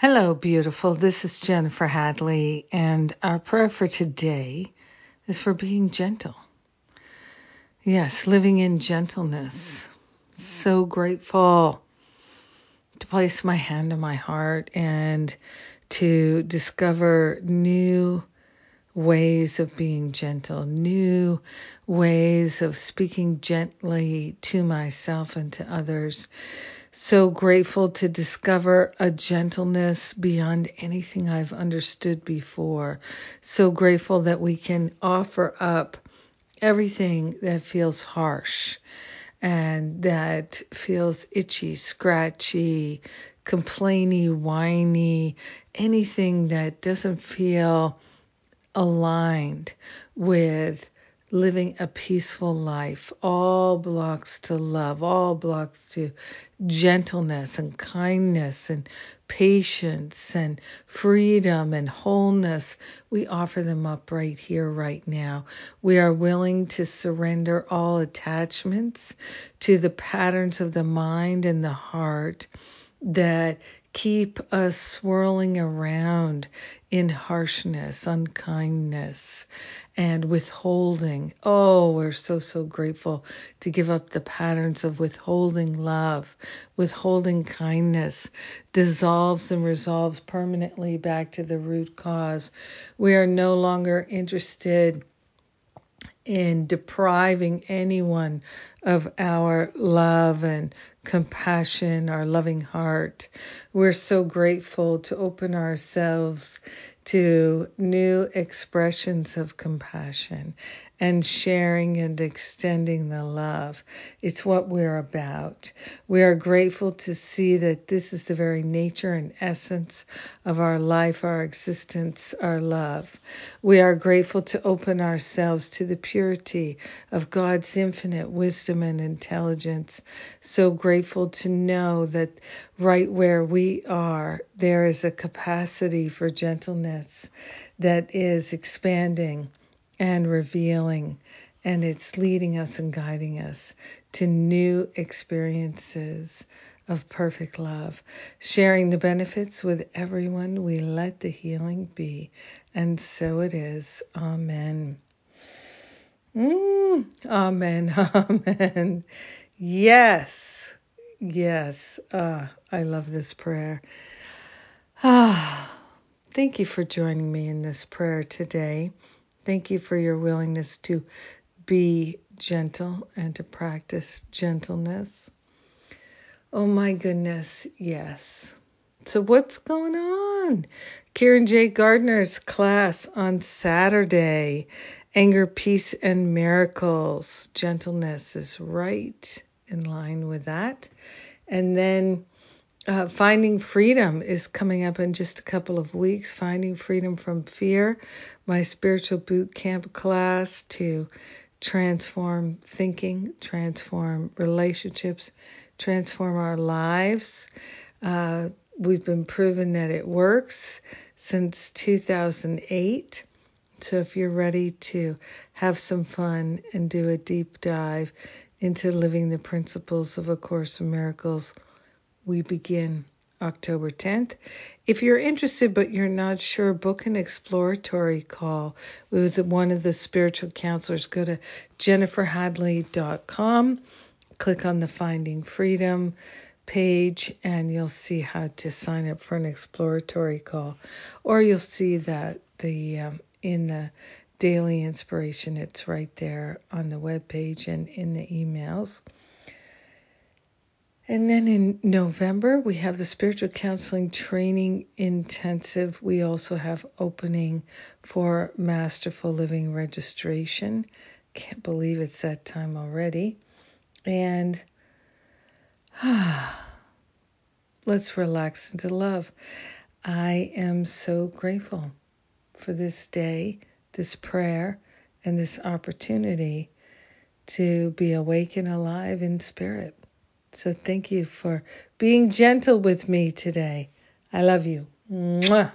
Hello, beautiful. This is Jennifer Hadley, and our prayer for today is for being gentle. Yes, living in gentleness. So grateful to place my hand on my heart and to discover new ways of being gentle, new ways of speaking gently to myself and to others so grateful to discover a gentleness beyond anything I've understood before. So grateful that we can offer up everything that feels harsh and that feels itchy, scratchy, complainy, whiny, anything that doesn't feel aligned with living a peaceful life, all blocks to love, all blocks to gentleness and kindness and patience and freedom and wholeness. We offer them up right here, right now. We are willing to surrender all attachments to the patterns of the mind and the heart that keep us swirling around in harshness, unkindness, and withholding. Oh, we're so, so grateful to give up the patterns of withholding love, withholding kindness, dissolves and resolves permanently back to the root cause. We are no longer interested in depriving anyone of our love and compassion, our loving heart. We're so grateful to open ourselves to new expressions of compassion and sharing and extending the love. It's what we're about. We are grateful to see that this is the very nature and essence of our life, our existence, our love. We are grateful to open ourselves to the purity of God's infinite wisdom and intelligence. So grateful to know that right where we are, there is a capacity for gentleness that is expanding and revealing, and it's leading us and guiding us to new experiences of perfect love. Sharing the benefits with everyone, we let the healing be. And so it is. Amen. Mm, amen. Amen. Yes. Yes. Ah, I love this prayer. Ah, thank you for joining me in this prayer today. Thank you for your willingness to be gentle and to practice gentleness. Oh my goodness, yes. So, what's going on? Kieran J. Gardner's class on Saturday. Anger, peace, and miracles. Gentleness is right in line with that. And then uh, Finding Freedom is coming up in just a couple of weeks. Finding Freedom from Fear, my spiritual boot camp class to transform thinking, transform relationships, transform our lives. Uh, we've been proven that it works since 2008. So if you're ready to have some fun and do a deep dive into living the principles of A Course in Miracles, we begin October 10th. If you're interested but you're not sure, book an exploratory call with one of the spiritual counselors. Go to jenniferhadley.com, click on the Finding Freedom page, and you'll see how to sign up for an exploratory call. Or you'll see that the um, in the daily inspiration, it's right there on the web page and in the emails. And then in November, we have the Spiritual Counseling Training Intensive. We also have opening for Masterful Living registration. Can't believe it's that time already. And ah, let's relax into love. I am so grateful for this day, this prayer, and this opportunity to be awake and alive in spirit. So thank you for being gentle with me today. I love you. Mwah.